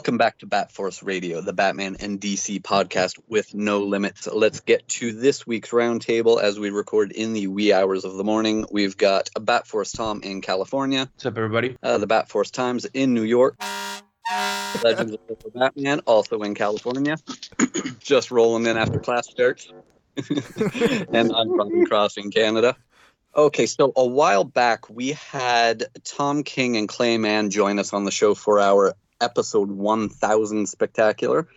Welcome back to Bat Force Radio, the Batman and DC podcast with no limits. Let's get to this week's roundtable as we record in the wee hours of the morning. We've got a Bat Force Tom in California, What's up, everybody? uh, the Bat Force Times in New York, Legends of the Batman also in California, just rolling in after class starts, and I'm Robin Cross in Canada. Okay, so a while back we had Tom King and Clay Clayman join us on the show for our episode 1000 spectacular.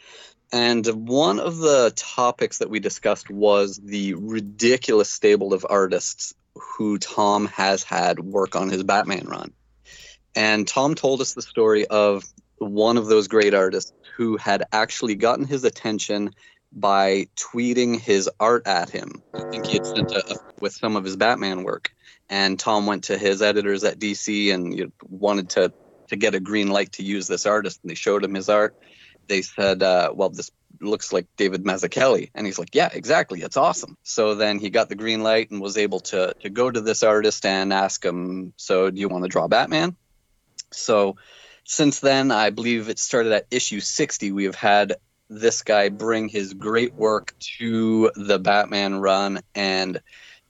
And one of the topics that we discussed was the ridiculous stable of artists who Tom has had work on his Batman run. And Tom told us the story of one of those great artists who had actually gotten his attention by tweeting his art at him. I think he had sent a, with some of his Batman work. And Tom went to his editors at DC and wanted to to get a green light to use this artist, and they showed him his art. They said, uh, "Well, this looks like David Mazzucchelli," and he's like, "Yeah, exactly. It's awesome." So then he got the green light and was able to to go to this artist and ask him, "So do you want to draw Batman?" So since then, I believe it started at issue 60. We have had this guy bring his great work to the Batman run and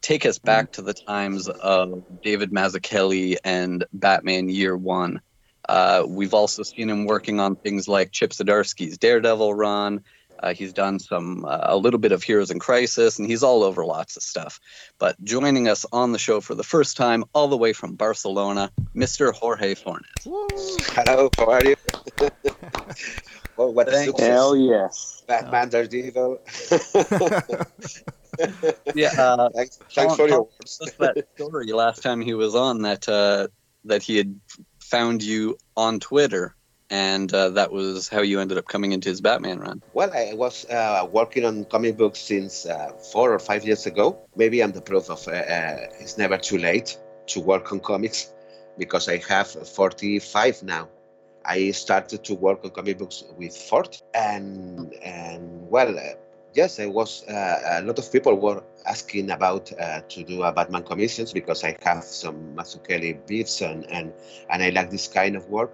take us back to the times of David Mazzucchelli and Batman Year One. Uh, we've also seen him working on things like Chip Zdarsky's Daredevil run. Uh, he's done some uh, a little bit of Heroes in Crisis, and he's all over lots of stuff. But joining us on the show for the first time, all the way from Barcelona, Mr. Jorge Fornes. Hello, how are you? oh, what a Thank success. Hell yes. Batman Daredevil. Yeah, uh, thanks thanks for your words. that story last time he was on that uh, that he had found you on Twitter, and uh, that was how you ended up coming into his Batman run. Well, I was uh, working on comic books since uh, four or five years ago. Maybe I'm the proof of uh, uh, it's never too late to work on comics because I have 45 now. I started to work on comic books with 40, and and well, uh, yes, I was. Uh, a lot of people were asking about uh, to do a Batman commissions because I have some Mazzucchelli beats and and and I like this kind of work.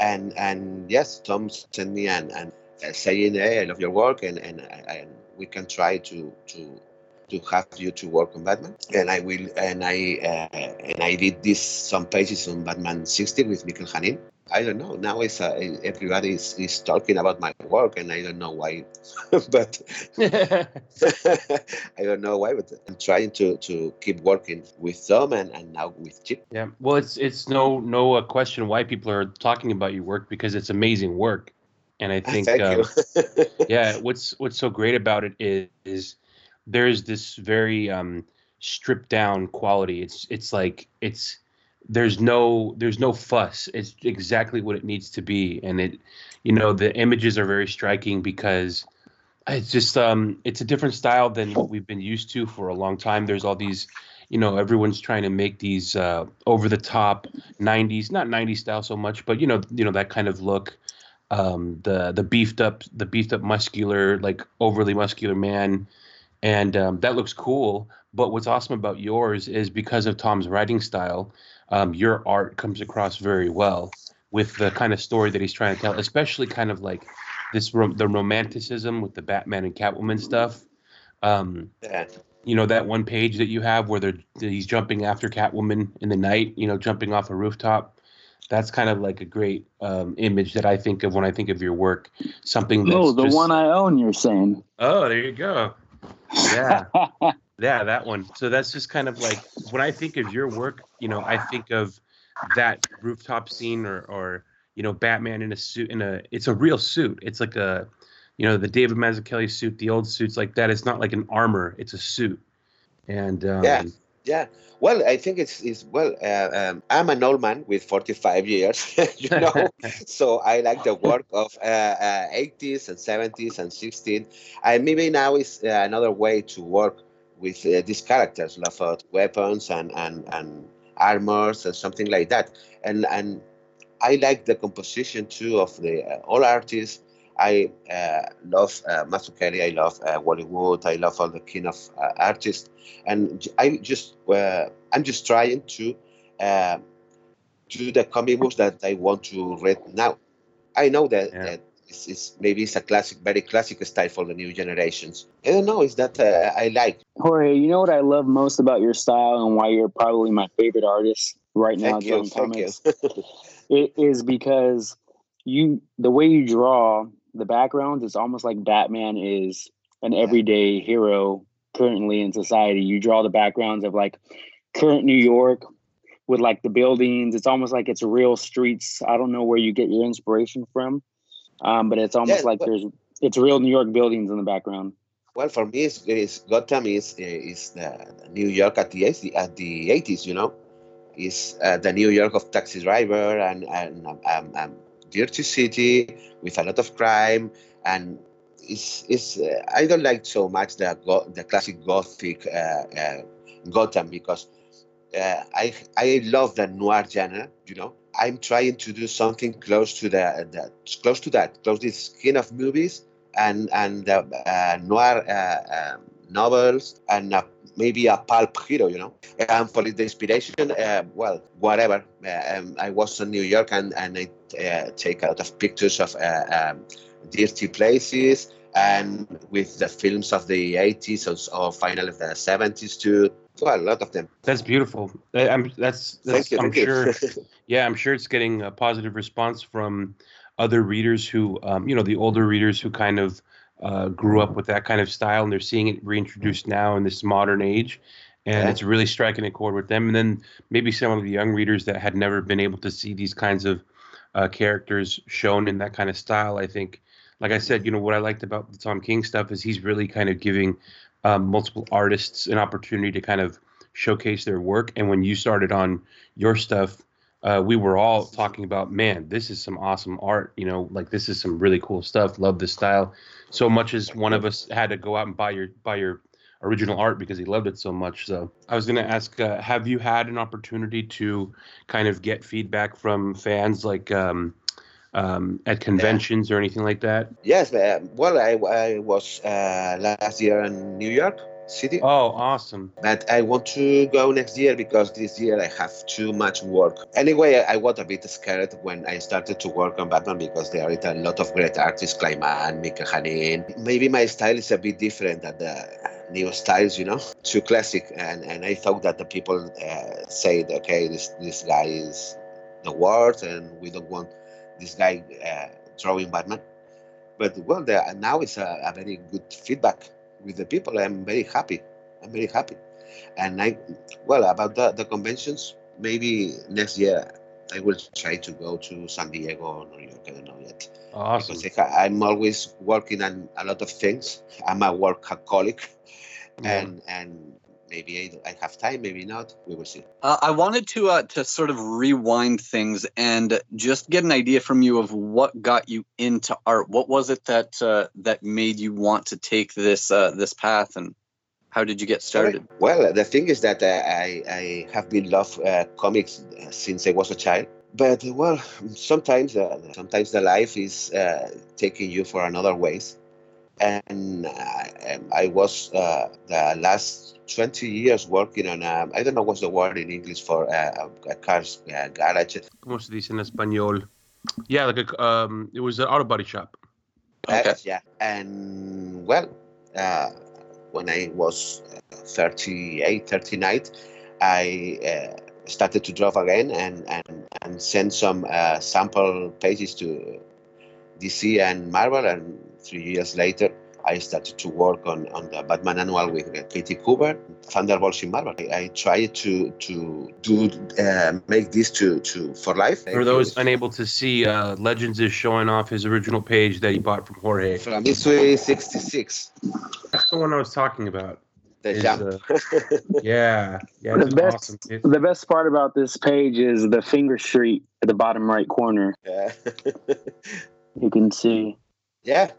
And and yes, Tom sent me and and saying, "Hey, I love your work, and and and we can try to to." To have you to work on Batman, and I will, and I uh, and I did this some pages on Batman 60 with Mikel Janín, I don't know. Now it's uh, everybody is, is talking about my work, and I don't know why, but I don't know why. But I'm trying to, to keep working with them, and, and now with Chip. Yeah. Well, it's it's no no uh, question why people are talking about your work because it's amazing work, and I think Thank you. yeah, what's what's so great about it is, is there's this very um, stripped down quality. It's it's like it's there's no there's no fuss. It's exactly what it needs to be, and it you know the images are very striking because it's just um it's a different style than what we've been used to for a long time. There's all these you know everyone's trying to make these uh, over the top 90s not 90s style so much but you know you know that kind of look um, the the beefed up the beefed up muscular like overly muscular man and um, that looks cool but what's awesome about yours is because of tom's writing style um, your art comes across very well with the kind of story that he's trying to tell especially kind of like this rom- the romanticism with the batman and catwoman stuff um, Yeah. you know that one page that you have where they're that he's jumping after Catwoman in the night, you know, jumping off a rooftop. That's kind of like a great um, image that I think of when I think of your work. Something that's Oh, the just- one I own, you're saying. Oh, there you go. Yeah, yeah, that one. So that's just kind of like when I think of your work, you know, I think of that rooftop scene or or you know Batman in a suit in a it's a real suit. It's like a you know the David Mazzucchelli suit, the old suits like that. It's not like an armor; it's a suit. And um, Yeah. Yeah. Well, I think it's, it's well, uh, um, I'm an old man with 45 years, you know, so I like the work of uh, uh, 80s and 70s and 60s, And maybe now is uh, another way to work with uh, these characters, love of weapons and, and, and armors and something like that. And, and I like the composition too of the uh, all artists. I uh, love uh, Mazzucchelli. I love uh, Wally Wood. I love all the kind of uh, artists, and I just uh, I'm just trying to uh, do the comic books that I want to read now. I know that, Yeah. that it's, it's maybe it's a classic, very classic style for the new generations. I don't know. Is that uh, I like? Jorge, you know what I love most about your style and why you're probably my favorite artist right now Thank you. Thank you. It is because you the way you draw the backgrounds, it's almost like Batman is an everyday hero currently in society. You draw the backgrounds of like current New York with like the buildings. It's almost like it's real streets. I don't know where you get your inspiration from, um, but it's almost Yeah, like there's it's real New York buildings in the background. Well, for me, it's, it's Gotham is is the New York at the 80s, at the 80s. You know, is uh, the New York of taxi driver and and um, um, um, dirty city with a lot of crime and it's, it's uh, I don't like so much the go- the classic gothic uh, uh, Gotham because uh, I I love the noir genre. You know, I'm trying to do something close to the, the close to that, close this kind of movies and and uh, uh, noir uh, um, novels and uh, maybe a pulp hero, you know. And for the inspiration, uh, well, whatever. Uh, um, I was in New York and and I uh, take a lot of pictures of uh, um, dirty places and with the films of the 80s or, or final of the 70s too. Well, a lot of them. That's beautiful. I- I'm, that's, that's Thank you. I'm sure. Yeah, I'm sure it's getting a positive response from other readers who, um, you know, the older readers who kind of uh, grew up with that kind of style and they're seeing it reintroduced now in this modern age. And Yeah. it's really striking a chord with them. And then maybe some of the young readers that had never been able to see these kinds of uh, characters shown in that kind of style. I think, like I said, you know, what I liked about the Tom King stuff is he's really kind of giving um, multiple artists an opportunity to kind of showcase their work. And when you started on your stuff, uh, we were all talking about, man, this is some awesome art. You know, like this is some really cool stuff. Love this style. So much as one of us had to go out and buy your buy your original art because he loved it so much. So I was going to ask, uh, have you had an opportunity to kind of get feedback from fans, like um, um, at conventions or anything like that? yes, uh, well, I, I was uh, last year in New York City. Oh, awesome. But I want to go next year because this year I have too much work. Anyway, I, I was a bit scared when I started to work on Batman because there are a lot of great artists, Kleiman, Mikel Janín. Maybe my style is a bit different than the new styles, you know, too classic. And, and I thought that the people uh, said, okay, this, this guy is the worst and we don't want this guy uh, drawing Batman. But well, there, now it's a, a very good feedback with the people. I'm very happy. I'm very happy. And I, well, about the, the conventions, maybe next year I will try to go to San Diego or New York. I don't know yet. Awesome. Because I, I'm always working on a lot of things. I'm a workaholic, Yeah. and and maybe I, I have time, maybe not. We will see. Uh, I wanted to uh, to sort of rewind things and just get an idea from you of what got you into art. What was it that uh, that made you want to take this uh, this path, and how did you get started? Well, the thing is that uh, I, I have been love uh, comics uh, since I was a child. But uh, well, sometimes uh, sometimes the life is uh, taking you for another ways. And I, I was uh, the last 20 years working on, um, I don't know what's the word in English for uh, a car's uh, garage. ¿Cómo se dice en español? Yeah, like a, um, it was an auto body shop. Okay. Yeah. And well, uh, when I was uh, 38, 39, I uh, started to draw again and, and, and send some uh, sample pages to DC and Marvel. And three years later, I started to work on, on the Batman annual with uh, Katie Cooper, Thunderbolts in Marvel. I, I tried to to do uh, make this to, to for life. For those unable to see, uh, Legends is showing off his original page that he bought from Jorge. From issue 66. That's the one I was talking about. The Is, jump. uh, yeah, yeah, the best, awesome. It- the best part about this page is the finger street at the bottom right corner. Yeah. You can see. yeah,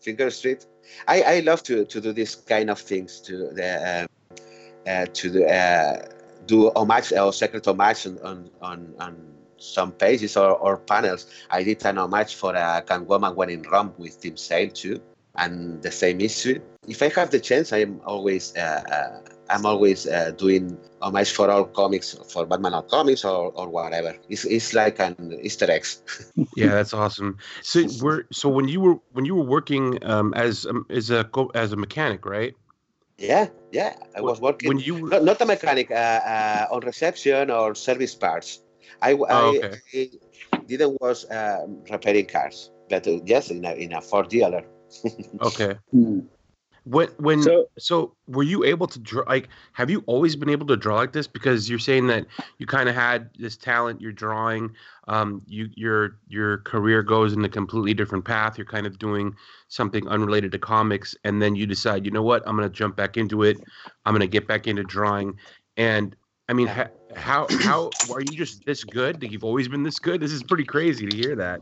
Finger Street. I, I love to, to do this kind of things to the um, uh, to the, uh, do homage or secret homage on, on, on, some pages or, or panels. I did an homage for uh, Catwoman When in Rome with Tim Sale too, and the same issue. If I have the chance, I'm always uh, uh, I'm always uh, doing homage for all comics, for Batman all comics or, or whatever. It's, it's like an Easter eggs. yeah, that's awesome. So we're so when you were when you were working um, as um, as a co- as a mechanic, right? Yeah, yeah. I was working. When you not, not a mechanic, uh, uh, on reception or service parts. I, Oh, okay. I didn't was um, repairing cars, but uh, yes, in a, in a Ford dealer. Okay. When when So- so, were you able to draw like have you always been able to draw like this? Because you're saying that you kind of had this talent you're drawing um you your your career goes in a completely different path you're kind of doing something unrelated to comics and then you decide you know what? I'm going to jump back into it. I'm going to get back into drawing. And I mean ha- how how are you just this good that you've always been this good? This is pretty crazy to hear that.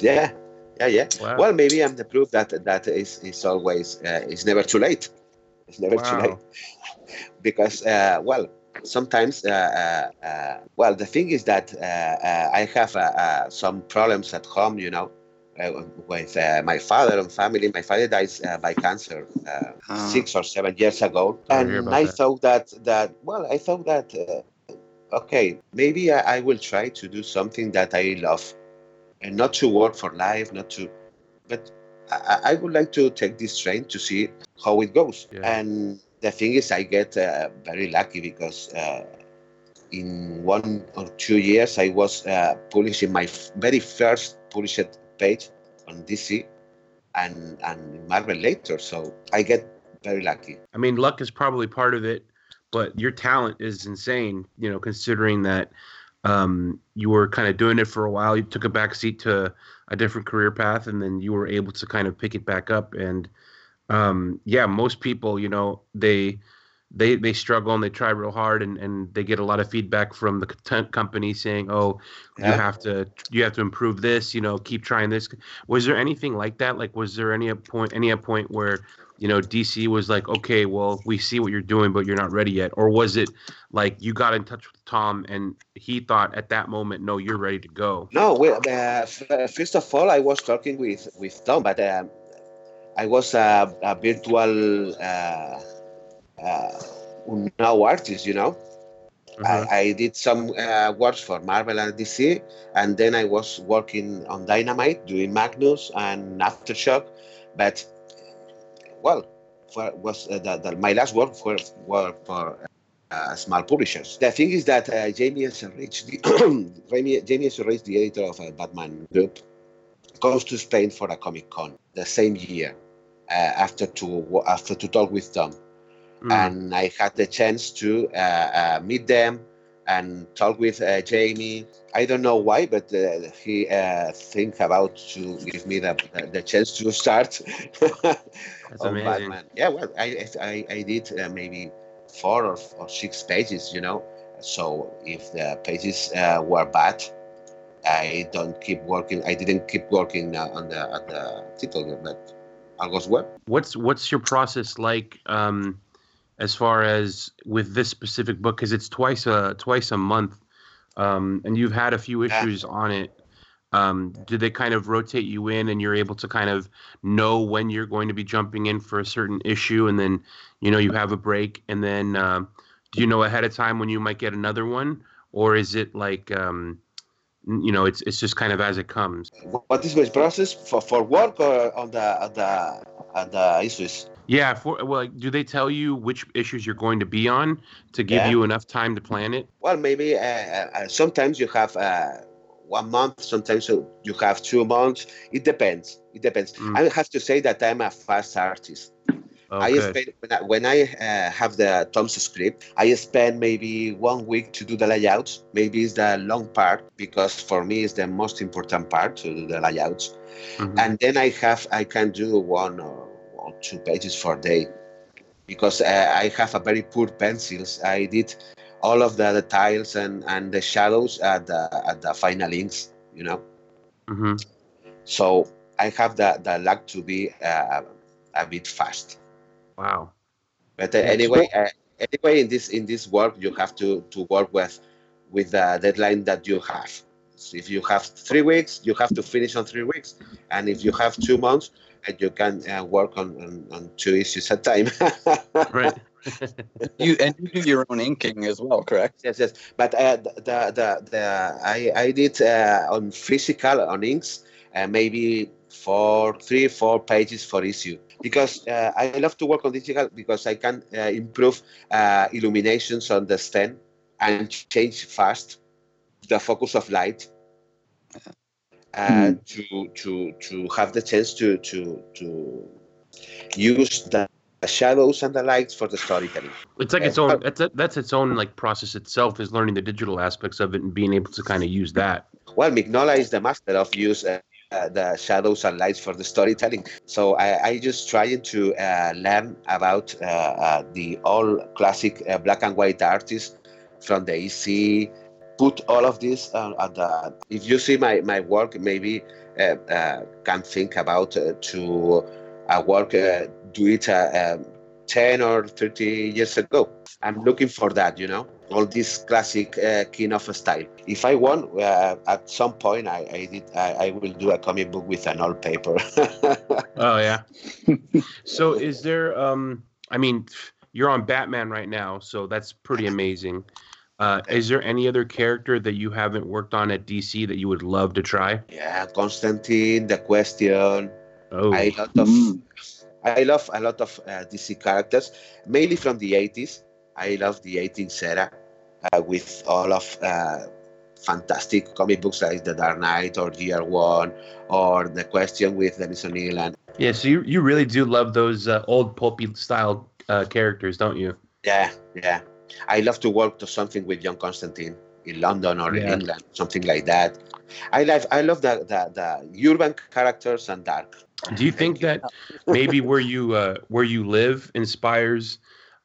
Yeah, yeah, yeah. Wow. Well, maybe I'm the proof that that is is always uh, it's never too late. It's never too late because uh, well sometimes uh, uh, uh, well the thing is that uh, uh, I have uh, uh, some problems at home, you know. Uh, with uh, my father and family, my father dies uh, by cancer uh, Ah. six or seven years ago, Sorry to and I that. thought that that well, I thought that uh, okay, maybe I, I will try to do something that I love, and not to work for life, not to, but I, I would like to take this train to see how it goes. Yeah. And the thing is, I get uh, very lucky because uh, in one or two years, I was uh, publishing my f- very first published page on DC and and Marvel later. So I get very lucky. I mean, luck is probably part of it, but your talent is insane. You know, considering that um, you were kind of doing it for a while, you took a back seat to a different career path, and then you were able to kind of pick it back up. And um, yeah, most people, you know, they they they struggle and they try real hard, and and they get a lot of feedback from the content company saying, "Oh, you have to you have to improve this. You know, keep trying this." Was there anything like that? Like, was there any a point any a point where you know DC was like, "Okay, well, we see what you're doing, but you're not ready yet," or was it like you got in touch with Tom and he thought at that moment, "No, you're ready to go." No, well, uh, first of all, I was talking with with Tom, but um, I was a, a virtual uh, now artist, you know. Uh-huh. I, I did some uh, works for Marvel and DC, and then I was working on Dynamite, doing Magnus and Aftershock. But well, for, was uh, the, the, my last work for were for uh, small publishers. The thing is that uh, Jamie S. Rich, the Jamie, Jamie S. Rich, the editor of uh, Batman Group, goes to Spain for a Comic Con the same year uh, after to after to talk with Tom Mm. and I had the chance to uh, uh, meet them and talk with uh, Jamie. I don't know why, but uh, he uh, think about to give me the, the chance to start That's amazing. Batman. Yeah, well, I I, I did uh, maybe four or, or six pages, you know. So if the pages uh, were bad, I don't keep working. I didn't keep working uh, on the on the title, but all goes well. What's what's your process like um, as far as with this specific book? Because it's twice a twice a month, um, and you've had a few issues on it. Um, do they kind of rotate you in, and you're able to kind of know when you're going to be jumping in for a certain issue, and then you know you have a break, and then um, do you know ahead of time when you might get another one, or is it like um, you know it's it's just kind of as it comes? What is my process for, for work or on the on the on the issues? Yeah, for well, like, do they tell you which issues you're going to be on to give Yeah. you enough time to plan it? Well, maybe uh, uh, sometimes you have uh, one month. Sometimes you you have two months. It depends. It depends. Mm. I have to say that I'm a fast artist. I spend when I, when I uh, have the Tom's script, I spend maybe one week to do the layouts. Maybe it's the long part because for me it's the most important part to do the layouts. Mhm. And then I have I can do one or, or two pages for a day because uh, I have a very poor pencils. I did all of the, the tiles and, and the shadows at the at the final inks, you know. Mhm. So I have the, the luck to be uh, a bit fast. Wow. But uh, anyway, uh, anyway, in this in this work, you have to to work with with the deadline that you have. So if you have three weeks, you have to finish on three weeks, and if you have two months, and you can uh, work on, on on two issues at a time. Right. You and you do your own inking as well, correct? yes, yes. But uh, the the the I I did uh, on physical on inks, uh, maybe four, three, four pages for issue because uh, I love to work on digital because I can uh, improve uh, illuminations on the stand and change fast the focus of light. Uh, to to to have the chance to to to use the shadows and the lights for the storytelling. It's like its own. That's that's its own like process itself. Is learning the digital aspects of it and being able to kind of use that. Well, Mignola is the master of use uh, uh, the shadows and lights for the storytelling. So I, I just trying to uh, learn about uh, uh, the all classic uh, black and white artists from the EC. Put all of this uh, at the. If you see my, my work, maybe uh, uh, can think about uh, to uh, work uh, do it uh, um, 10 or 30 years ago. I'm looking for that, you know, all this classic uh, kind of style. If I want, uh, at some point, I, I did. I, I will do a comic book with an old paper. Oh yeah. so is there? Um, I mean, you're on Batman right now, so that's pretty amazing. Uh, is there any other character that you haven't worked on at DC that you would love to try? yeah, Constantine, the question. Oh, I lot of. I love a lot of uh, DC characters, mainly from the 80s. I love the 80s era uh, with all of uh, fantastic comic books like The Dark Knight or Year One or The Question with Dennis O'Neil and yeah. So you you really do love those uh, old pulpy style uh, characters, don't you? Yeah, yeah. I love to work to something with John Constantine in London or Yeah. in England, something like that. I love I love the, the, the urban characters and dark. Do you think that maybe where you uh, where you live inspires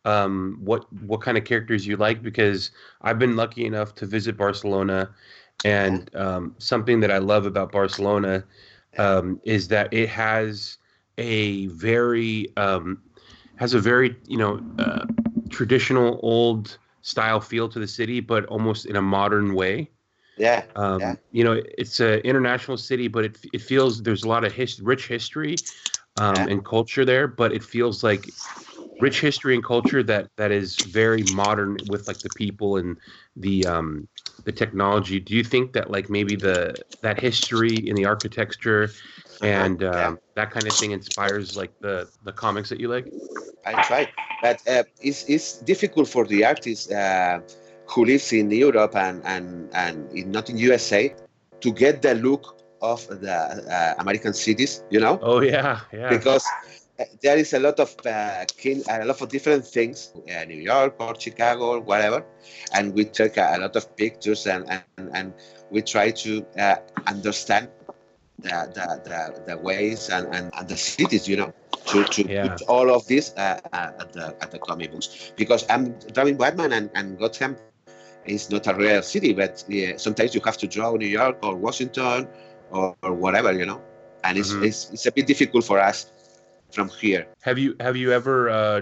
um, what what kind of characters you like? Because I've been lucky enough to visit Barcelona, and um, something that I love about Barcelona um, is that it has a very um, has a very you know uh, traditional old style feel to the city, but almost in a modern way. Yeah, Um, Yeah. You know, it's an international city, but it it feels there's a lot of his, rich history um, Yeah. and culture there. But it feels like rich history and culture that that is very modern with like the people and the um, the technology. Do you think that like maybe the that history in the architecture and um, Yeah. that kind of thing inspires like the the comics that you like? I try, but uh, it's it's difficult for the artist uh, who lives in Europe and and and in, not in USA to get the look of the uh, American cities. You know. Oh yeah, yeah. because there is a lot of uh, kin- a lot of different things, uh, New York or Chicago or whatever, and we took a, a lot of pictures and and, and we try to uh, understand the, the, the, the ways and, and, and the cities, you know, to, to Yeah. put all of this uh, uh, at the at the comic books because I'm drawing Batman and, and Gotham is not a real city, but sometimes you have to draw New York or Washington or, or whatever, you know, and it's, Mhm. it's it's a bit difficult for us from here. Have you have you ever uh,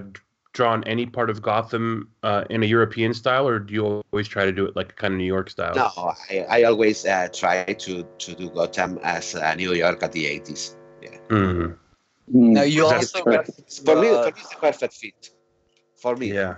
drawn any part of Gotham uh, in a European style, or do you always try to do it like kind of New York style? No, I, I always uh, try to, to do Gotham as uh, New York at the 80s. Mhm. Now you That's also got For me, uh, for me, it's a perfect fit. For me, Yeah.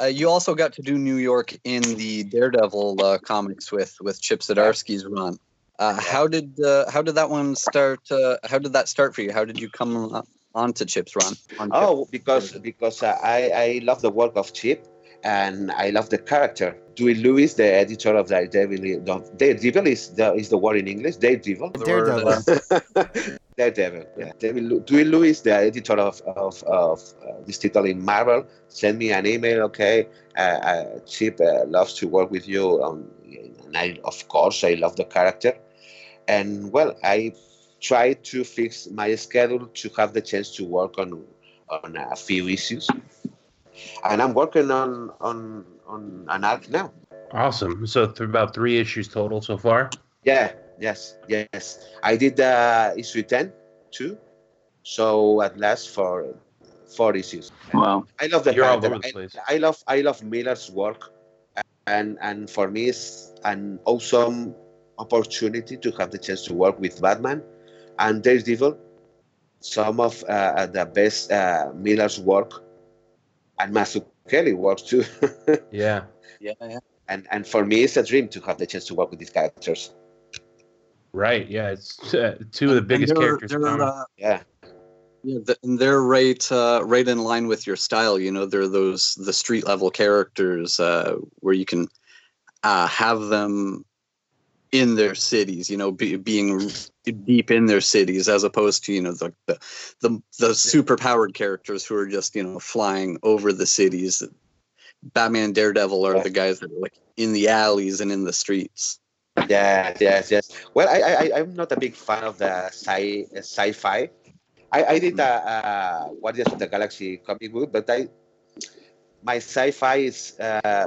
uh, you also got to do New York in the Daredevil uh, comics with with Chip Zdarsky's run. Uh, how did uh, how did that one start? Uh, how did that start for you? How did you come on- onto Chip's run? on Chip? Oh, because because uh, I I love the work of Chip, and I love the character. Devin Lewis, the editor of Daredevil, the- Daredevil is the is the word in English. Daredevil. Daredevil. Daredevil. Yeah. David, Devin Lewis, the editor of of, of uh, this title in Marvel, sent me an email. Okay, uh, uh, Chip uh, loves to work with you. Um, and I, of course, I love the character. And well, I tried to fix my schedule to have the chance to work on on a few issues. And I'm working on on on an arc now. Awesome. So th- about three issues total so far. Yeah, yes, yes. I did uh, issue 10 too. So at last for four issues. Wow. I love the You're all over the I- I, love I love Miller's work and and for me it's an awesome opportunity to have the chance to work with Batman and Daredevil. Some of uh, the best uh, Miller's work and Matthew Kelly works too. Yeah. Yeah, yeah. and and for me it's a dream to have the chance to work with these characters. Right. Yeah. It's uh, two of the biggest they're- characters. they're, uh, Yeah. Yeah, th- and they're right, uh, right in line with your style. You know, they're those the street level characters uh, where you can uh, have them in their cities. You know, be, being deep in their cities, as opposed to you know the the the, the super powered characters who are just you know flying over the cities. Batman, Daredevil are the guys that are like in the alleys and in the streets. Yes, yes, yes. Well, I, I, I'm not a big fan of the sci, uh, sci-fi. I, I did a, a Guardians of the Galaxy comic book, but I, my sci-fi is uh,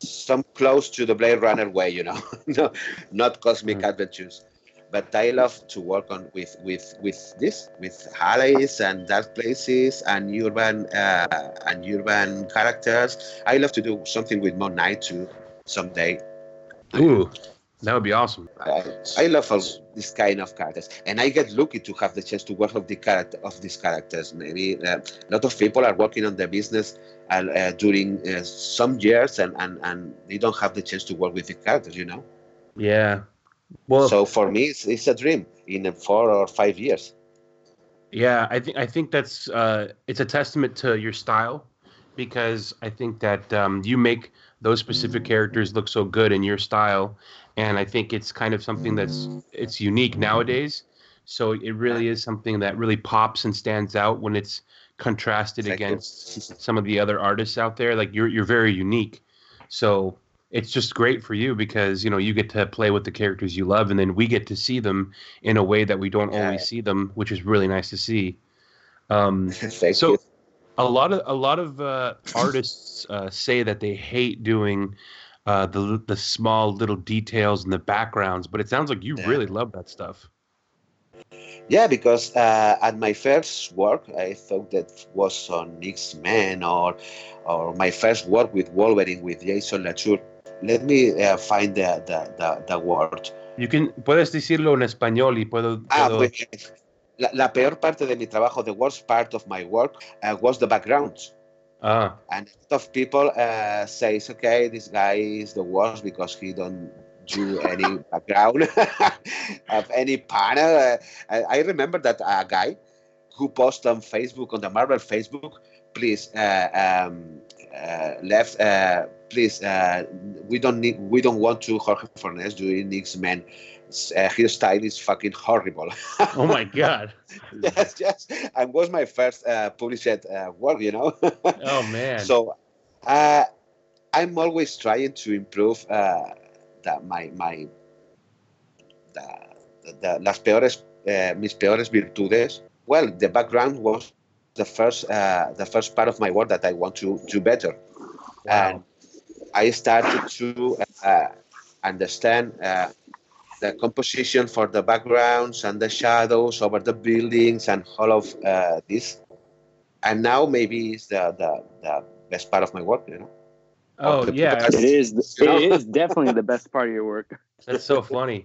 some close to the Blade Runner way, you know, no, not cosmic adventures. But I love to work on with with with this, with alleys and dark places and urban uh, and urban characters. I love to do something with Moon Knight too someday. Ooh, that would be awesome. I, I love all this kind of characters, and I get lucky to have the chance to work with the character of these characters. Maybe uh, a lot of people are working on the business uh, uh, during uh, some years, and, and and they don't have the chance to work with the characters. You know. Yeah. Well, so for me, it's, it's a dream in four or five years. Yeah, I think I think that's uh, it's a testament to your style because I think that um, you make those specific characters look so good in your style, and I think it's kind of something that's it's unique nowadays. So it really is something that really pops and stands out when it's contrasted Thank you. against some of the other artists out there. Like you're you're very unique, so it's just great for you because you know you get to play with the characters you love, and then we get to see them in a way that we don't Yeah. always see them, which is really nice to see. Um, so you. a lot of a lot of uh, artists uh, say that they hate doing uh, the the small little details and the backgrounds, but it sounds like you Yeah. really love that stuff. Yeah, because uh, at my first work, I thought that was on X Men or or my first work with Wolverine with Jason Latour. Let me uh, find the, the, the, the word. You can puedes decirlo en español y puedo. Ah, puedo- muy bien. La, la peor parte de mi trabajo, the worst part of my work, uh, was the background. Ah, And a lot of people uh, says, okay, this guy is the worst because he don't do any background of any panel. Uh, I, I remember that a guy who posted on Facebook, on the Marvel Facebook, please, uh, um, uh, left, uh, please, uh, we don't need, we don't want to Jorge Fornes doing X Men. Uh, his style is fucking horrible. oh my god! yes, yes, and was my first uh, published uh, work, you know. Oh man! So, uh, I'm always trying to improve uh, the, my my the, the, las peores uh, mis peores virtudes. Well, the background was the first uh, the first part of my work that I want to do better, and I started to uh, understand. The composition for the backgrounds and the shadows over the buildings and all of uh, this and now maybe it's the, the, the best part of my work you know oh the- yeah, It is. You know? It is definitely the best part of your work. that's so funny.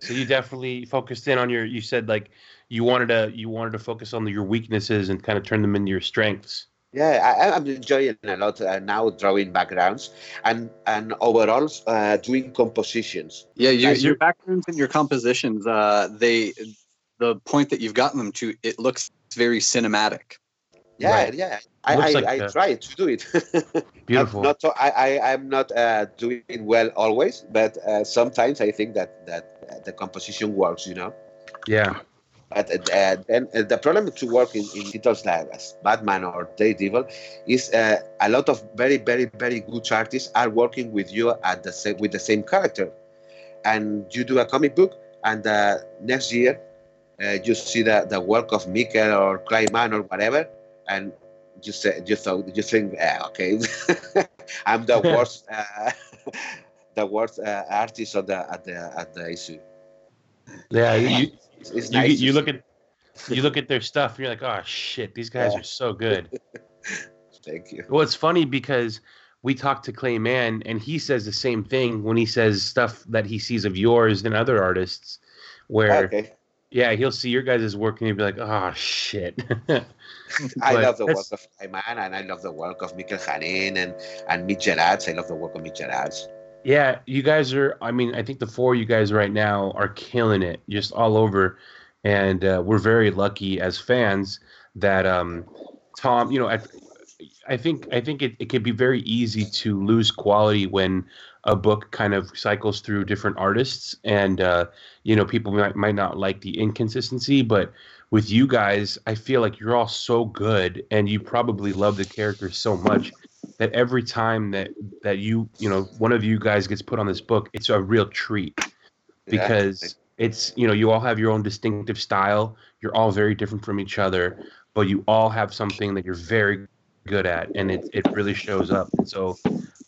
So you definitely focused in on your. You said like you wanted to you wanted to focus on your weaknesses and kind of turn them into your strengths. Yeah I, i'm enjoying a lot uh, now drawing backgrounds and and overall uh, doing compositions Yeah, your, Guys, your you're- backgrounds and your compositions, uh, they the point that you've gotten them to, it looks very cinematic. Yeah, Right. yeah. I, Looks I, like I the- try to do it. Beautiful. Not, not so, I, I, I'm not uh, doing it well always, but uh, sometimes I think that that uh, the composition works. You know. yeah. But uh, then uh, the problem to work in, in titles like as Batman or Daredevil is uh, a lot of very, very, very good artists are working with you at the same with the same character, and you do a comic book, and uh, next year uh, you see the, the work of Mikel or Clay Mann or whatever, and you say you thought you think okay, I'm the worst, uh, the worst uh, artist on the at the at the issue. Yeah. You, It's, it's you, nice. you look at you look at their stuff and you're like, oh shit, these guys Yeah. are so good. Thank you. Well, it's funny because we talked to Clay Mann and he says the same thing when he says stuff that he sees of yours and other artists, where Okay. yeah, he'll see your guys' work and he'll be like, oh shit. I love the work of Ayman and I love the work of Mikel Janín and, and Mitch Gerads. I love the work of Mitch Gerads. Yeah, you guys are. I mean, I think the four of you guys right now are killing it, just all over, and uh, we're very lucky as fans that um, Tom. You know, I, I think I think it, it can be very easy to lose quality when a book kind of cycles through different artists, and uh, you know, people might might not like the inconsistency, but with you guys, I feel like you're all so good, and you probably love the characters so much that every time that that you you know one of you guys gets put on this book it's a real treat because it's you know you all have your own distinctive style you're all very different from each other but you all have something that you're very good at and it, it really shows up so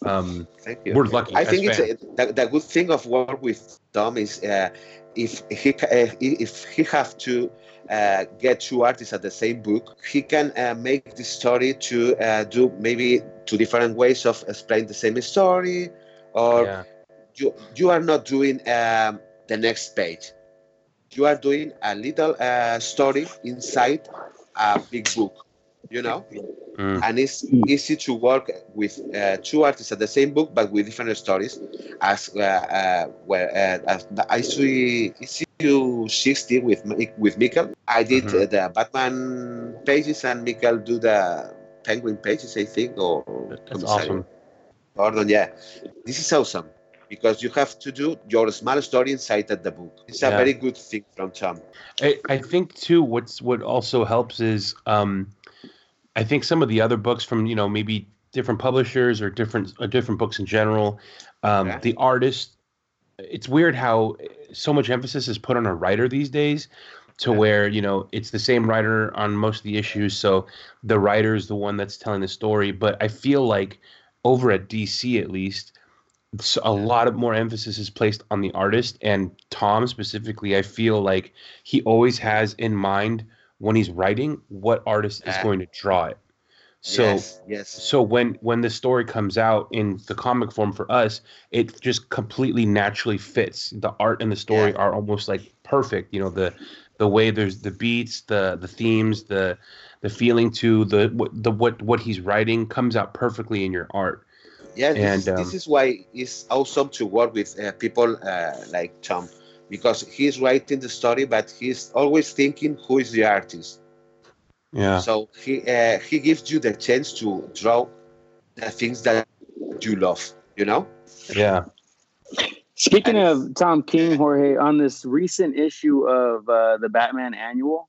um Thank you. we're lucky I think it's fans. a, the, the good thing of work with Tom is uh, if he uh, if he have to uh, get two artists at the same book, he can uh, make the story to uh, do maybe two different ways of explaining the same story, or yeah you you are not doing um, the next page. You are doing a little uh, story inside a big book, you know, Mm. and it's easy to work with uh, two artists at the same book but with different stories. As uh, uh, where uh, as the issue issue sixty with Mi- with Mikel, I did Mhm. uh, the Batman pages and Mikel do the Penguin pages, I think, or that's awesome Gordon, yeah. This is awesome because you have to do your small story inside of the book. It's a Yeah. very good thing from Tom. I, I think too what's what also helps is um I think some of the other books from you know maybe different publishers or different uh, different books in general um Yeah. the artist it's weird how so much emphasis is put on a writer these days to Yeah. where you know it's the same writer on most of the issues so the writer is the one that's telling the story but I feel like over at DC at least a lot of more emphasis is placed on the artist and Tom specifically I feel like he always has in mind when he's writing what artist is Yeah. going to draw it so yes, yes, so when when the story comes out in the comic form for us it just completely naturally fits the art and the story Yeah. are almost like perfect you know the the way there's the beats the the themes the the feeling to the what the what what he's writing comes out perfectly in your art yeah. This, and, is, um, this is why it's awesome to work with uh, people uh, like Tom because he's writing the story, but he's always thinking who is the artist. yeah So he uh, he gives you the chance to draw the things that you love. You know? yeah Speaking of Tom King, Jorge, on this recent issue of uh, the Batman Annual,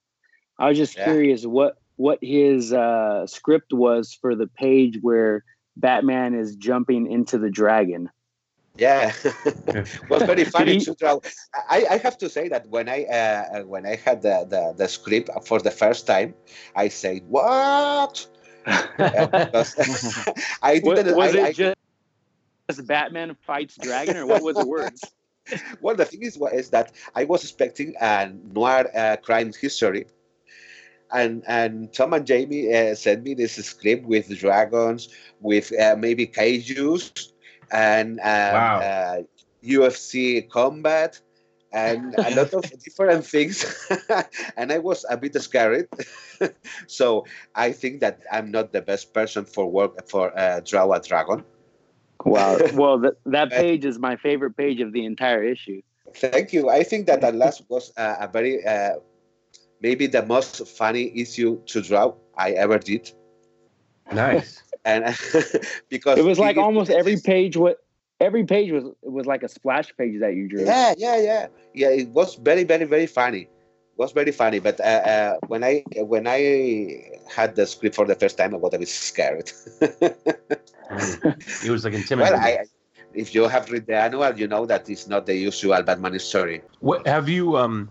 I was just Yeah. curious what what his uh, script was for the page where Batman is jumping into the dragon. Yeah, was very funny to draw. I, I have to say that when I uh, when I had the, the, the script for the first time, I said what? Uh, I didn't. was I, it I- just Batman fights dragon, or what was the words? well, the thing is, is that I was expecting a noir uh, crime history, and and Tom and Jamie uh, sent me this script with dragons, with uh, maybe kaiju's, and um, Wow. uh, UFC combat, and a lot of different things. and I was a bit scared, so I think that I'm not the best person for work for uh, draw a dragon. Wow. Well, th- that page is my favorite page of the entire issue. Thank you. I think that at last was uh, a very, uh, maybe the most funny issue to draw I ever did. Nice. And because It was like almost every page. What every page was was like a splash page that you drew. Yeah, yeah, yeah, yeah. It was very, very, very funny. It was very funny. But uh, uh, when I when I had the script for the first time, I was a bit scared. It was like well, intimidating. I, if you have read the annual, you know that it's not the usual Batman story. What have you um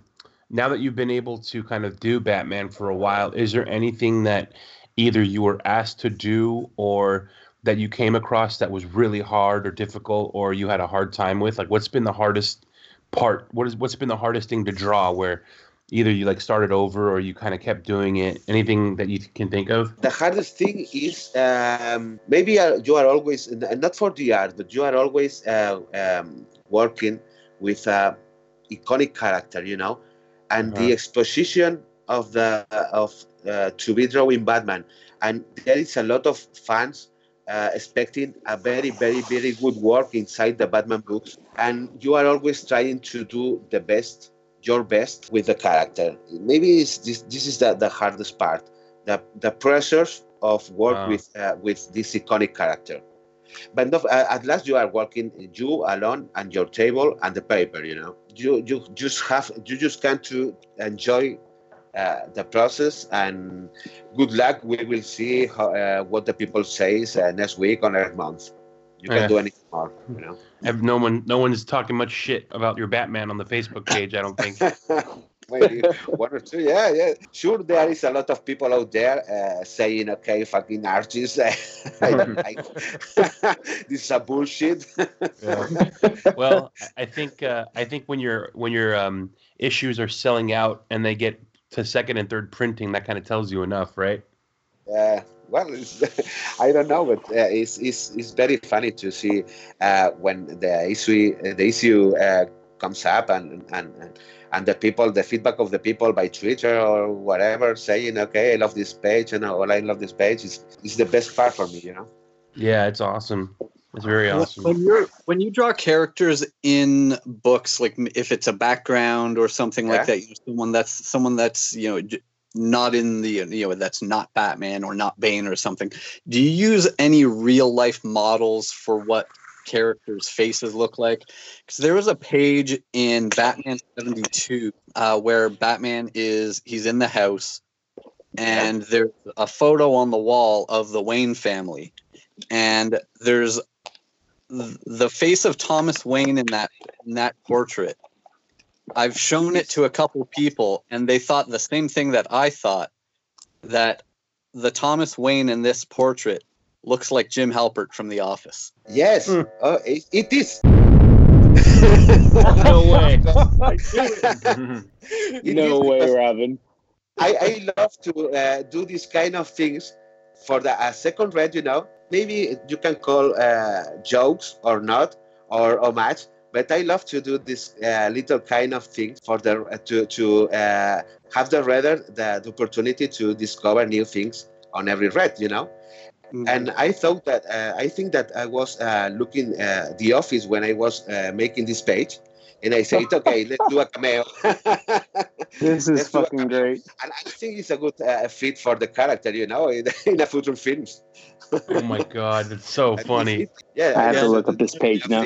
now that you've been able to kind of do Batman for a while, is there anything that either you were asked to do or that you came across that was really hard or difficult or you had a hard time with? Like what's been the hardest part? What is what's been the hardest thing to draw where either you like started over or you kind of kept doing it? Anything that you can think of? The hardest thing is um, maybe uh, you are always not for the art, but you are always uh, um, working with a iconic character, you know, and the Uh-huh. exposition of the of uh, to be drawing Batman, and there is a lot of fans uh, expecting a very, very, very good work inside the Batman books, and you are always trying to do the best, your best with the character. Maybe it's this, this is the, the hardest part, the the pressures of work Wow. with uh, with this iconic character. But no, uh, at last you are working you alone and your table and the paper. You know, you you just have you just can to enjoy uh, the process and good luck. We will see how, uh, what the people says uh, next week or next month. You can Yeah. do anything more. You know. Have no one no one's talking much shit about your Batman on the Facebook page, I don't think. Maybe one or two, yeah, yeah. Sure, there is a lot of people out there uh, saying, "Okay, fucking artists, this is a bullshit." well, I- I think uh, I think when your when your um, issues are selling out and they get to second and third printing, that kind of tells you enough, right? Uh, well, I don't know, but uh, it's, it's it's very funny to see uh, when the issue the issue uh, comes up and, and and the people, the feedback of the people by Twitter or whatever, saying, "Okay, I love this page," and or I love this page is is the best part for me, you know. Yeah, it's awesome. It's very awesome. When you're when you draw characters in books, like if it's a background or something Yeah. like that, you know, someone that's someone that's you know not in the you know that's not Batman or not Bane or something. Do you use any real life models for what characters' faces look like? Because there was a page in Batman seventy two uh, where Batman is he's in the house, and there's a photo on the wall of the Wayne family, and there's th- the face of Thomas Wayne in that in that portrait. I've shown it to a couple people, and they thought the same thing that I thought that the Thomas Wayne in this portrait looks like Jim Halpert from The Office. Yes, uh, it, it is. no way. No way, Robin. I, I love to uh, do these kind of things for the uh, second read, you know. Maybe you can call uh, jokes or not, or homage, but I love to do this uh, little kind of thing for the uh, to to uh, have the reader the, the opportunity to discover new things on every read, you know. And I thought that uh, I think that I was uh, looking uh, the office when I was uh, making this page, and I said, okay, let's do a cameo. This is Let's fucking great. and I think it's a good uh, fit for the character, you know, in, in a future films. oh my god, it's so funny. Yeah, I have yeah, to look up this page now.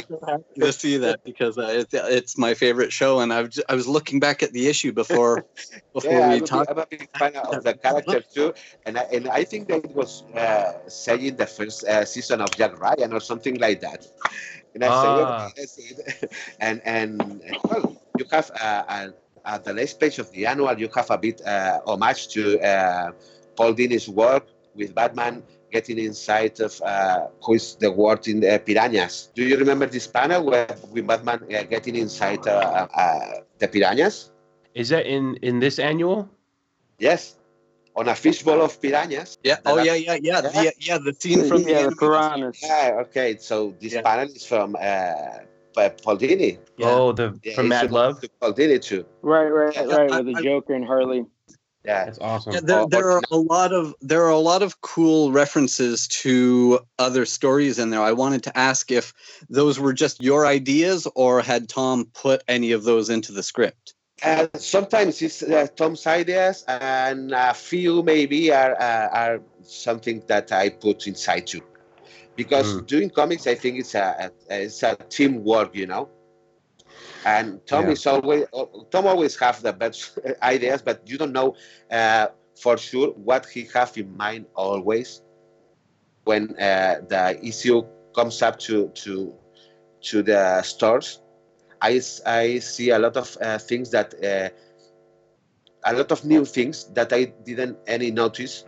to see that because uh, it's, it's my favorite show, and I've j- I was looking back at the issue before before Yeah, we I'm talked. I'm a big fan of the character too, and I, and I think that it was uh, saying the first uh, season of Jack Ryan or something like that. And I Ah. said, okay, that's it. and and well, you have uh, uh, at the last page of the annual, you have a bit uh, homage to uh, Paul Dini's work with Batman getting inside of uh, who is the world in the piranhas. Do you remember this panel where with Batman uh, getting inside uh, uh, the piranhas? Is that in in this annual? Yes, on a fishbowl of piranhas. Yeah. Oh yeah, yeah, yeah, Yeah. yeah, yeah. The scene from yeah, the the piranhas. Yeah, okay. So this Yeah. panel is from uh, Pa- Paul Dini. Yeah. Oh, the Yeah, from Mad Love. to Paul Dini too. Right, right, Yeah, right. I- With the I- Joker and Harley. Yeah. it's awesome. Yeah, there, there are a lot of there are a lot of cool references to other stories in there. I wanted to ask if those were just your ideas or had Tom put any of those into the script. Uh, sometimes it's uh, Tom's ideas, and a few maybe are uh, are something that I put inside too. Because Mm. doing comics, I think it's a, a it's a teamwork, you know. And Tom Yeah. is always Tom always have the best ideas, but you don't know uh, for sure what he have in mind always when uh, the issue comes up to to to the stores. I, I see a lot of uh, things that uh, a lot of new things that I didn't any notice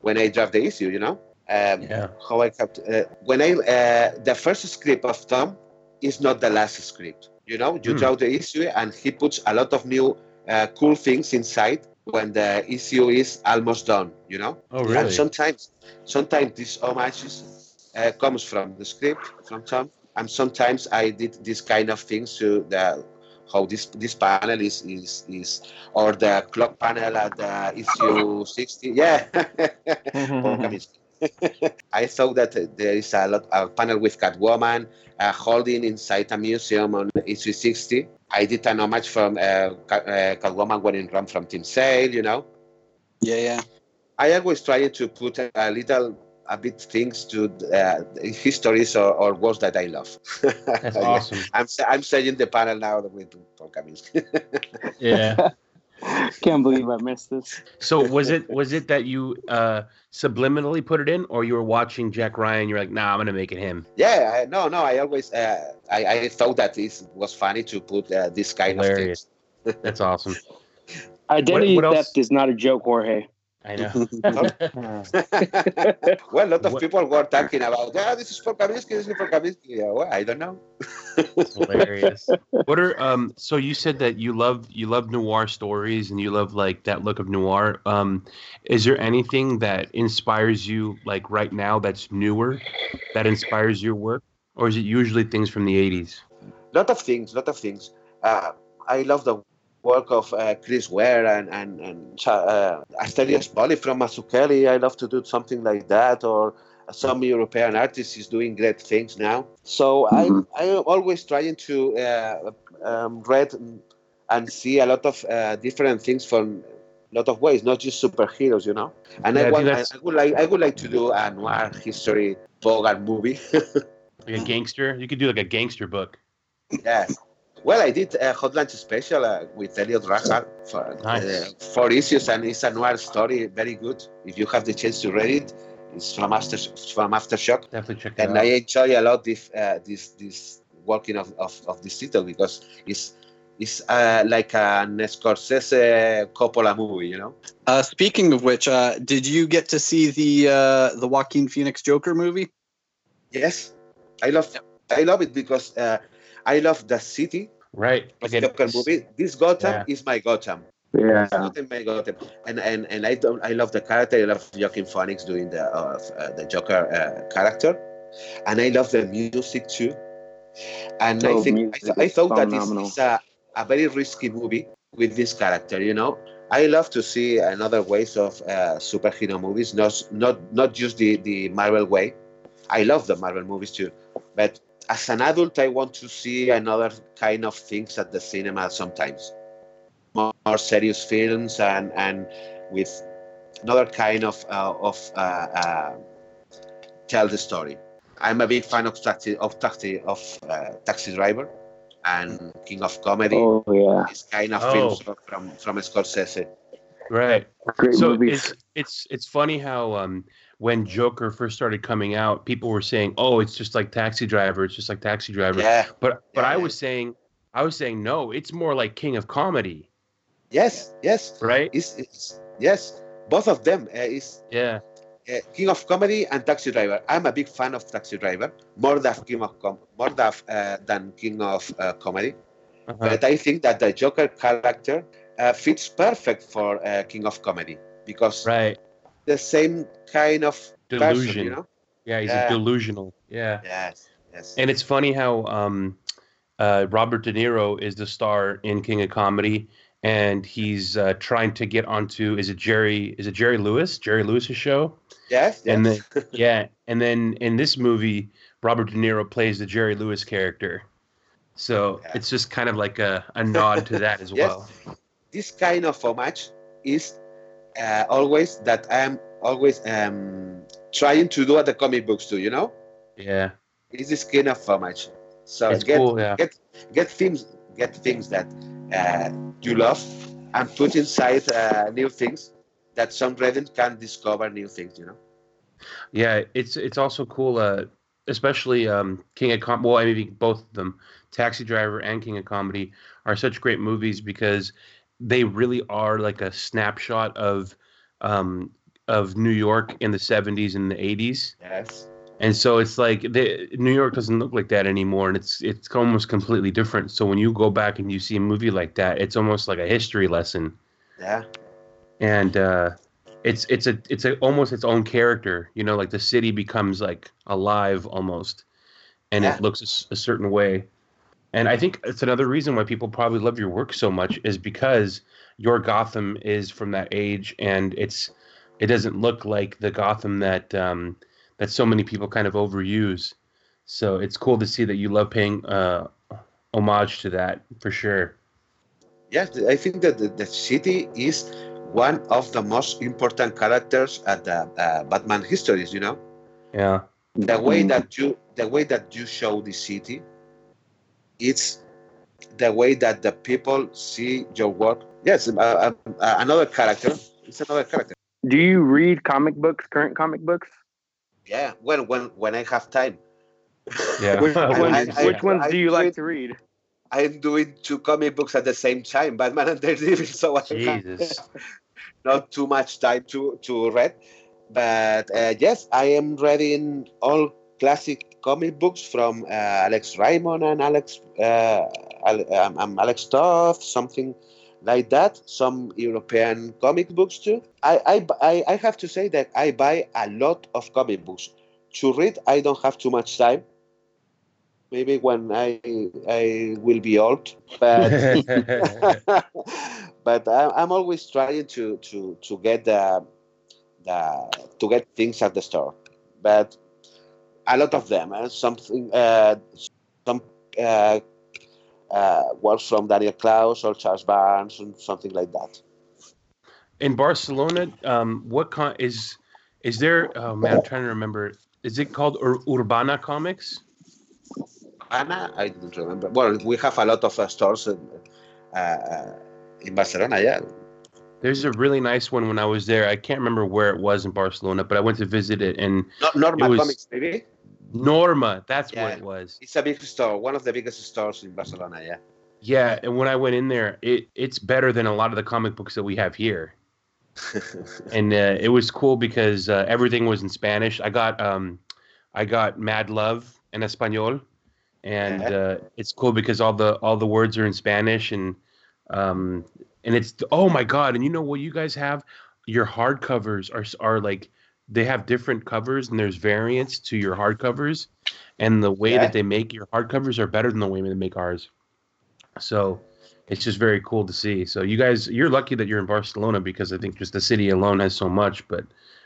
when I draft the issue. You know, um, Yeah. how I kept uh, when I uh, the first script of Tom is not the last script. You know, you Hmm. draw the issue and he puts a lot of new uh, cool things inside when the issue is almost done. You know, Oh, and sometimes sometimes these homages uh, comes from the script from Tom, and sometimes I did this kind of things to the how this this panel is is is or the clock panel at the issue 60 yeah. I thought that uh, there is a lot a panel with Catwoman uh, holding inside a museum on issue 60 I did an homage from uh, uh, Catwoman When in Rome from Tim Sale you know? Yeah, yeah. I always try to put a little, a bit things to uh, histories or, or words that I love. That's awesome. I'm I'm saying the panel now with Paul Kaminsky. Yeah. Can't believe I missed this. So was it was it that you uh subliminally put it in, or you were watching Jack Ryan? You're like, nah, I'm gonna make it him. yeah, I, no, no. I always uh, I, I thought that it was funny to put uh, this kind Hilarious. of things. That's awesome. Identity what else? theft is not a joke, Jorge. I know. well, a lot of What- people were talking about, yeah, this is for Kaminsky, this is for Kaminsky. Yeah, well, I don't know. Hilarious. What are um? So you said that you love you love noir stories and you love like that look of noir. Um, is there anything that inspires you like right now that's newer, that inspires your work, or is it usually things from the '80s? lot of things, lot of things. Uh, I love the work of uh, Chris Ware and and and Cha- uh, Asterios Polyp from Mazzucchelli. I love to do something like that, or some European artist is doing great things now. So I'm I'm always trying to uh, um, read and see a lot of uh, different things from a lot of ways, not just superheroes, you know. And Yeah, I I, want, I, I would like I would like to do a noir history Bogart movie. Like a gangster? You could do like a gangster book. Yeah. Well, I did a Hot Lunch special uh, with Eliot Rahal for Nice. uh, four issues, and it's a noir story, very good. If you have the chance to read it, it's from After from Aftershock, Definitely check that and I enjoy a lot this uh, this this working of, of, of this title because it's it's uh, like an Scorsese Coppola movie, you know. Uh, speaking of which, uh, did you get to see the uh, the Joaquin Phoenix Joker movie? Yes, I love I love it because uh, I love the city Right. of Like Joker movie. This Gotham Yeah. is my Gotham. Yeah. Gotham, my Gotham. And and and I don't. I love the character. I love Joaquin Phoenix doing the uh, uh, the Joker uh, character, and I love the music too. And I Oh, think I, th- I is thought that this phenomenal. is a, a very risky movie with this character. You know, I love to see another ways of uh, superhero movies, not not not just the the Marvel way. I love the Marvel movies too, but as an adult, I want to see another kind of things at the cinema sometimes more, more serious films and and with another kind of uh, of uh, uh, tell the story. I'm a big fan of taxi of taxi of uh, Taxi Driver and King of Comedy. Oh yeah. This kind of Oh. films from from Scorsese. right. Great so movies. it's it's it's funny how um when Joker first started coming out, people were saying, "Oh, it's just like Taxi Driver. It's just like Taxi Driver." Yeah. But but I was saying, I was saying no. It's more like King of Comedy, Yes. Yes. right? It's, it's yes. Both of them uh, is Yeah. uh, King of Comedy and Taxi Driver. I'm a big fan of Taxi Driver, more than King of Com- more than, uh, than King of uh, Comedy. Uh-huh. But I think that the Joker character uh, fits perfect for uh, King of Comedy because Right. The same kind of person, Delusion. you know. Yeah, he's Yeah. a delusional. Yeah. Yes. Yes. And it's funny how um, uh, Robert De Niro is the star in King of Comedy, and he's uh, trying to get onto is it Jerry is it Jerry Lewis Jerry Lewis's show, yes. and yes. then yeah, and then in this movie Robert De Niro plays the Jerry Lewis character, So it's just kind of like a, a nod to that as Yes. well. This kind of homage is uh, always that I am always um, trying to do at the comic books too. You know, Yeah. it's this kind of homage. So It's get cool, yeah. get get things get things that uh, you love and put inside uh, new things that some readers can discover new things. You know. Yeah, it's it's also cool, uh, especially um, King of Com. Well, I mean, both of them, Taxi Driver and King of Comedy, are such great movies because they really are like a snapshot of um, of New York in the '70s and the '80s. Yes. And so it's like the, New York doesn't look like that anymore, and it's it's almost completely different. So when you go back and you see a movie like that, it's almost like a history lesson Yeah. and uh, it's it's a it's a almost its own character. You know, like the city becomes like alive almost, and Yeah. it looks a certain way. And I think it's another reason why people probably love your work so much is because your Gotham is from that age, and it's it doesn't look like the Gotham that um, that so many people kind of overuse. So it's cool to see that you love paying uh, homage to that for sure. Yes, I think that the, the city is one of the most important characters at the uh, Batman histories. You know, Yeah. the way that you the way that you show the city, it's the way that the people see your work. Yes, uh, uh, uh, another character. It's another character. Do you read comic books, current comic books? Yeah, when when when I have time. Yeah. Which, I- ones, I- which ones I do you do like it- to read? I'm doing two comic books at the same time, Batman and Daredevil, so I have Jesus. not too much time to to read. But uh, yes, I am reading all classic comic books from uh, Alex Raymond and Alex uh, um, um, Alex Toth, something like that. Some European comic books too. I, I I have to say that I buy a lot of comic books to read. I don't have too much time. Maybe when I I will be old, but but I, I'm always trying to to to get the the to get things at the store. But a lot of them, uh, something uh, some uh, uh, works from Daniel Clowes or Charles Burns and something like that. in Barcelona, um, what con is is there? Oh man, I'm trying to remember. Is it called Ur- Urbana Comics? Anna, I don't remember. Well, we have a lot of uh, stores in, uh, in Barcelona. Yeah, There's a really nice one when I was there. I can't remember where it was in Barcelona, but I went to visit it and Not Norma was Comics, maybe. Norma. That's Yeah. what it was. It's a big store, one of the biggest stores in Barcelona. Yeah. Yeah, and when I went in there, it it's better than a lot of the comic books that we have here. and uh, it was cool because uh, everything was in Spanish. I got um, I got Mad Love in Espanol, and uh, it's cool because all the all the words are in Spanish and um, and it's oh my god! And you know what you guys have? Your hardcovers are are like they have different covers and there's variants to your hardcovers, and the way that they make your hardcovers are better than the way they make ours. So it's just very cool to see. So you guys, you're lucky that you're in Barcelona because I think just the city alone has so much, but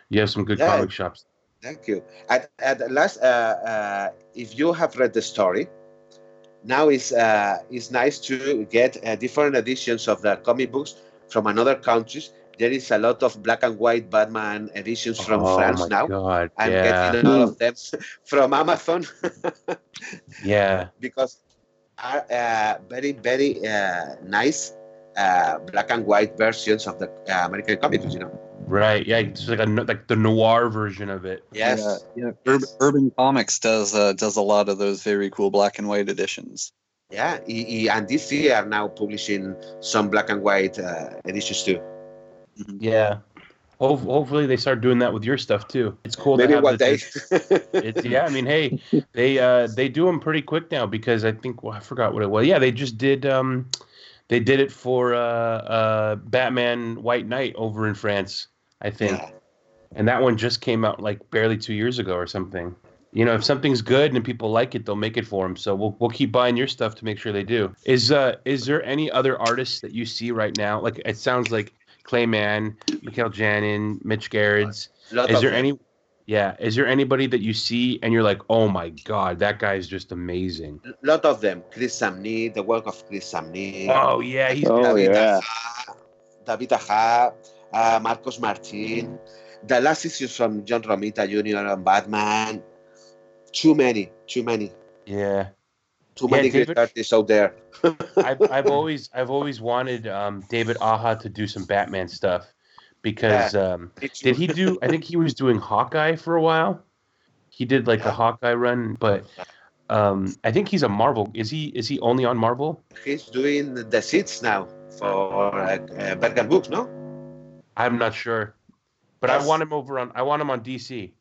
you have some good Yeah. comic shops. Thank you. At, at last, uh, uh, if you have read the story, now it's uh, it's nice to get uh, different editions of the comic books from another countries. There is a lot of black and white Batman editions from oh France my now. god! I'm yeah, getting all of them from Amazon yeah, because are uh, very very uh, nice uh, black and white versions of the uh, American comics. You know. right. Yeah, it's like a like the noir version of it. Yes. Yeah, yeah. Ur- Urban Comics does uh, does a lot of those very cool black and white editions. Yeah, y- y- and DC are now publishing some black and white uh, editions too. Yeah. Ho- hopefully they start doing that with your stuff too. It's cool. Maybe to have one day. it's yeah. I mean, hey, they uh they do them pretty quick now because I think well, I forgot what it was. Yeah, they just did um they did it for uh uh Batman White Knight over in France, I think. Yeah. And that one just came out like barely 2 years ago or something. You know, if something's good and people like it, they'll make it for them. So we'll we'll keep buying your stuff to make sure they do. Is uh is there any other artists that you see right now? Like it sounds like Clayman, Mikel Janín, Mitch Gerads. Is there any Yeah. Is there anybody that you see and you're like, oh my god, that guy's just amazing? A lot of them. Chris Samnee, the work of Chris Samnee. Oh yeah, he's Oh, David yeah. Aja, David Aja, uh, Marcos Martin. The last issues from John Romita Jr. and Batman. Too many, too many, yeah. Too Yeah, many great artists out there. I've, I've always I've always wanted um, David Aja to do some Batman stuff because um, did he do? I think he was doing Hawkeye for a while. He did like the Hawkeye run, but um, I think he's a Marvel. Is he? Is he only on Marvel? He's doing the Seeds now for uh, uh, Berger Books, no? I'm not sure, but I want him over on. I want him on DC.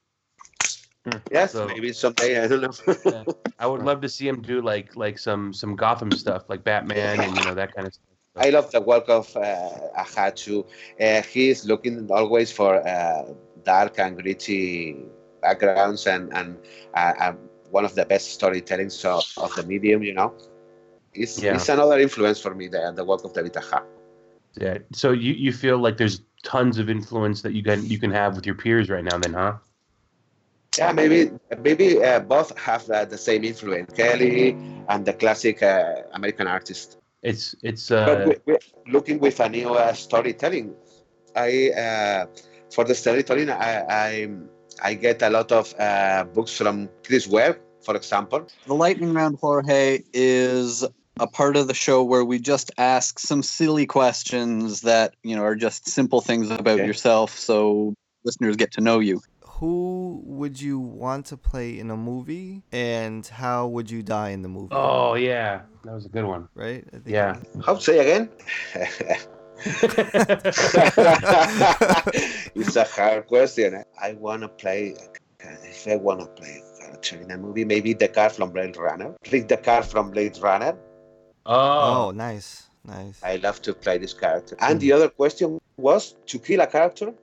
Yes, So- maybe someday. I don't know. I would love to see him do like like some some Gotham stuff, like Batman and you know that kind of stuff. I love the work of uh, too. Uh, he's looking always for uh, dark and gritty backgrounds and and uh, um, one of the best storytellings of, of the medium. You know, it's, Yeah. it's another influence for me. The, the work of David Aja. Yeah. So you, you feel like there's tons of influence that you can you can have with your peers right now, then, huh? Yeah, maybe maybe uh, both have uh, the same influence. Kelly and the classic uh, American artist. It's it's but uh we, we, looking with a new uh, storytelling. I uh, for the storytelling, I, I I get a lot of uh, books from Chris Webb, for example. The lightning round, Jorge, is a part of the show where we just ask some silly questions that you know are just simple things about Okay. yourself, so listeners get to know you. Who would you want to play in a movie, and how would you die in the movie? oh yeah, that was a good one. Right? I think Yeah. How to say again? it's a hard question. Eh? I want to play. If I want to play a character in a movie, maybe Deckard from Blade Runner. Rick Deckard from Blade Runner. Oh, Oh, nice, nice. I love to play this character. And the other question was to kill a character.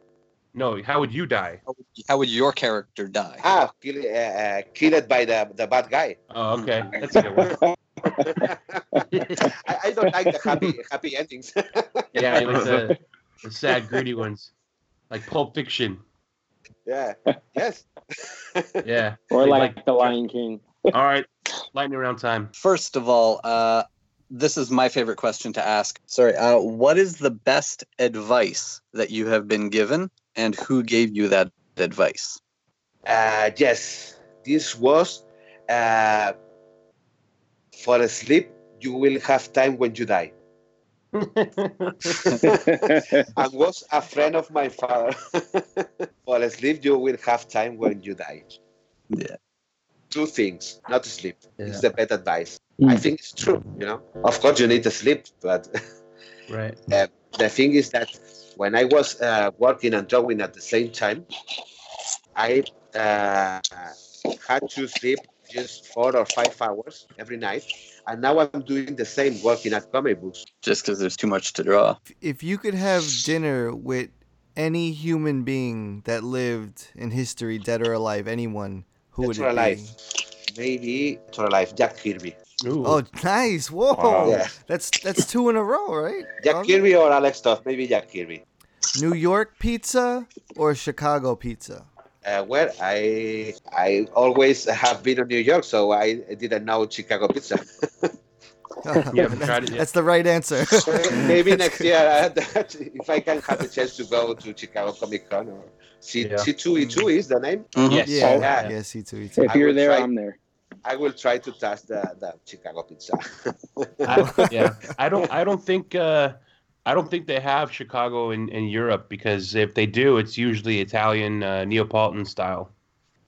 No, how would you die? How would, how would your character die? Ah, kill, uh, uh, kill it by the, the bad guy. Oh, okay, that's a good one. I, I don't like the happy happy endings. Yeah, I like the, the sad, gritty ones, like Pulp Fiction. yeah. Yes. Yeah. Or Like- like, the Lion King. All right, lightning round time. First of all, uh, this is my favorite question to ask. Sorry, uh, what is the best advice that you have been given, and who gave you that advice? Uh, yes. This was uh, for sleep. You will have time when you die. I was a friend of my father. for sleep, you will have time when you die. Yeah. Two things, not sleep. It's the best advice. Mm. I think it's true. You know, of course you need to sleep, but right. uh, the thing is that when I was uh, working and drawing at the same time, I uh, had to sleep just four or five hours every night, and now I'm doing the same, working at comic books. Just because there's too much to draw. If you could have dinner with any human being that lived in history, dead or alive, anyone, who would Dead or it alive. be? Maybe to life, Jack Kirby. Ooh. Oh, nice! Whoa, Wow. Yeah. that's that's two in a row, right? Jack Um, Kirby or Alex Toth? Maybe Jack Kirby. New York pizza or Chicago pizza? Uh, well, I I always have been in New York, so I didn't know Chicago pizza. You haven't that's, tried it yet? that's the right answer. Maybe next year, uh, if I can have the chance to go to Chicago Comic Con or C Yeah. C2E2 is the name. Yes. Yeah, Yeah. yeah, C two E two. If you're there, try- I'm there. I will try to taste the, the Chicago pizza. I, yeah, I don't. I don't think. Uh, I don't think they have Chicago in, in Europe because if they do, it's usually Italian uh, Neapolitan style.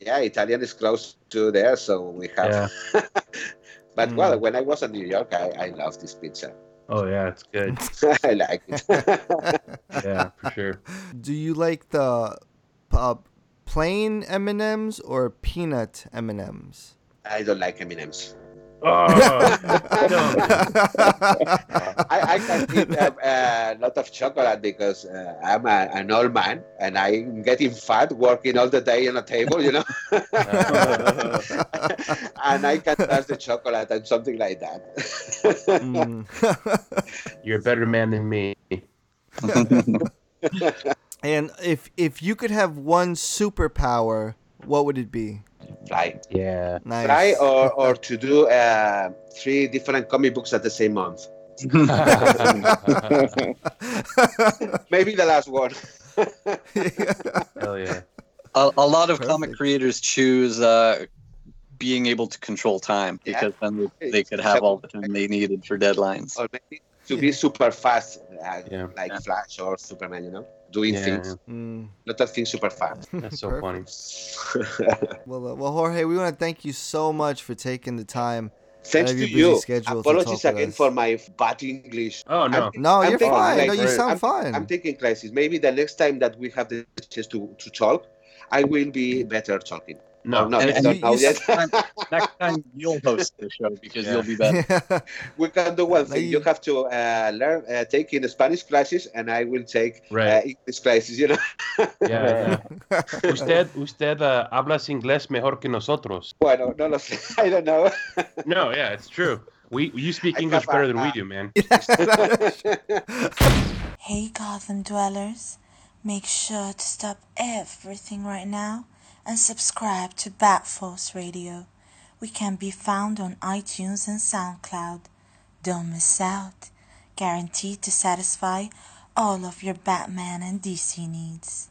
yeah, Italian is close to there, so we have. Yeah. but Mm. well, when I was in New York, I, I love this pizza. Oh yeah, it's good. I like it. Yeah, for sure. Do you like the uh, plain M and M's or peanut M and M's? I don't like M&M's. Oh, I, I can eat a, a lot of chocolate because uh, I'm a, an old man and I'm getting fat working all the day on a table, you know. and I can touch the chocolate and something like that. Mm. You're a better man than me. and if if you could have one superpower what would it be? Fly. Yeah. Nice. Fly or, or to do uh, three different comic books at the same month. Maybe the last one. Hell yeah. A, a lot of comic creators choose uh, being able to control time Yeah. because then they, they could have all the time they needed for deadlines. or maybe to be super fast, uh, Yeah. like Flash or Superman, you know, doing Yeah, things, Mm. lot of things super fast. That's so funny. Well, uh, well, Jorge, we want to thank you so much for taking the time. Thanks out to busy you. schedule to Apologies talk with again for my bad English. Oh no. I'm- No, I'm you're taking fine. No, classes. you sound I'm, fine. I'm taking classes. Maybe the next time that we have the chance to, to talk, I will be better talking. No. no, not, And- and don't you- know you yet. said Next time you'll host the show because Yeah. you'll be better. we can do one thing. You have to uh, learn, uh, take in Spanish classes, and I will take uh, Right. English classes. You know. Yeah, yeah. Usted, usted uh, hablas inglés mejor que nosotros. bueno, no lo sé. I don't know. No, yeah, it's true. We you speak I English have a- better than we uh, do, man. Hey, Gotham dwellers, make sure to stop everything right now and subscribe to Bat Force Radio. We can be found on iTunes and SoundCloud. Don't miss out. Guaranteed to satisfy all of your Batman and DC needs.